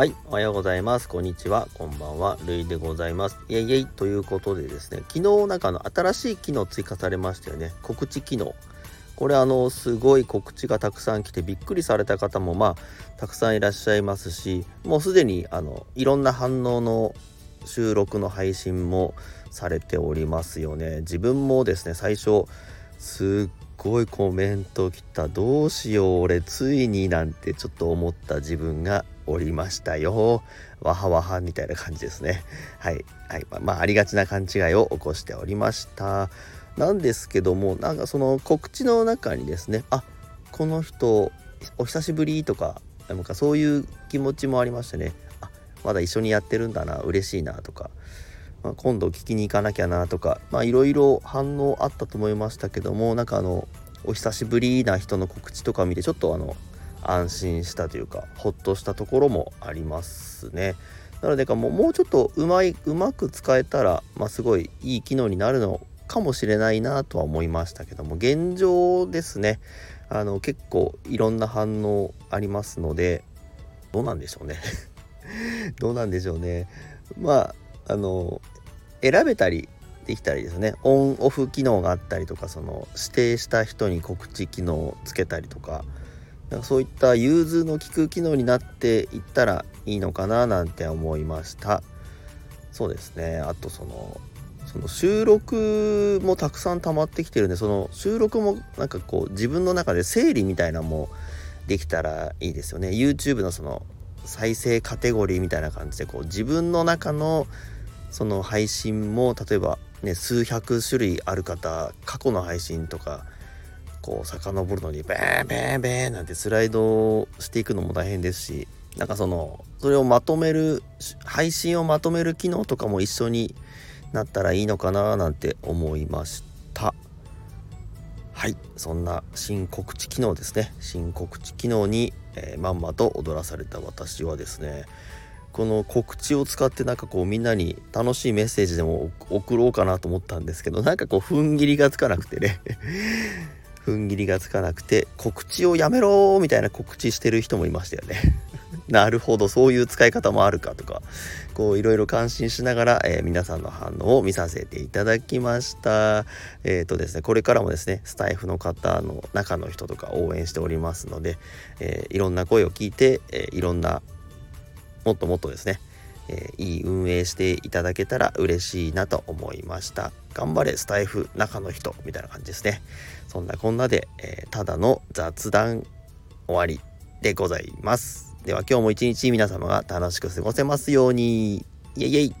はい、おはようございます。こんにちは。こんばんは。るいでございます。イェイイェイということでですね、昨日なんかの新しい機能追加されましたよね。告知機能。これあのすごい告知がたくさん来てびっくりされた方もまあたくさんいらっしゃいますしもうすでにあのいろんな反応の収録の配信もされておりますよね自分もですね最初すっごいコメント来たどうしよう俺ついになんてちょっと思った自分がおりましたよ。わはわはみたいな感じですね。はい、はいまあ、まあありがちな勘違いを起こしておりました。なんですけどもなんかその告知の中にですねあこの人お久しぶりとかなんかそういう気持ちもありましてね。あまだ一緒にやってるんだな嬉しいなとか、まあ、今度聞きに行かなきゃなとかいろいろ反応あったと思いましたけどもなんかあのお久しぶりな人の告知とか見てちょっとあの安心したというかほっとしたところもありますね。なのでかもうもうちょっとうまいうまく使えたら、まあ、すごいいい機能になるのかもしれないなとは思いましたけども現状ですね。あの結構いろんな反応ありますのでどうなんでしょうね。どうなんでしょうね。まああの選べたりできたりですね。オンオフ機能があったりとかその指定した人に告知機能をつけたりとかなんかそういった融通の利く機能になっていったらいいのかななんて思いました。そうですね。あとそのその収録もたくさん溜まってきてるんでその収録もなんかこう自分の中で整理みたいなもできたらいいですよね。YouTube のその再生カテゴリーみたいな感じでこう自分の中のその配信も例えばね数百種類ある方過去の配信とかこう遡るのにベーベーベーなんてスライドしていくのも大変ですしなんかそのそれをまとめる配信をまとめる機能とかも一緒になったらいいのかななんて思いました。はいそんな新告知機能ですね。新告知機能に、えー、まんまと踊らされた私はですねこの告知を使ってなんかこうみんなに楽しいメッセージでも送ろうかなと思ったんですけどなんかこう踏ん切りがつかなくてね。踏ん切りがつかなくて告知をやめろみたいな告知してる人もいましたよね。なるほどそういう使い方もあるかとか。こういろいろ感心しながら、えー、皆さんの反応を見させていただきました。えっ、ー、とですねこれからもですねスタイフの方の中の人とか応援しておりますので、えー、いろんな声を聞いて、えいろんなもっともっとですねえー、いい運営していただけたら嬉しいなと思いました。頑張れスタイフ中の人みたいな感じですね。そんなこんなで、えー、ただの雑談終わりでございます。では今日も一日皆様が楽しく過ごせますように。イエイイエイ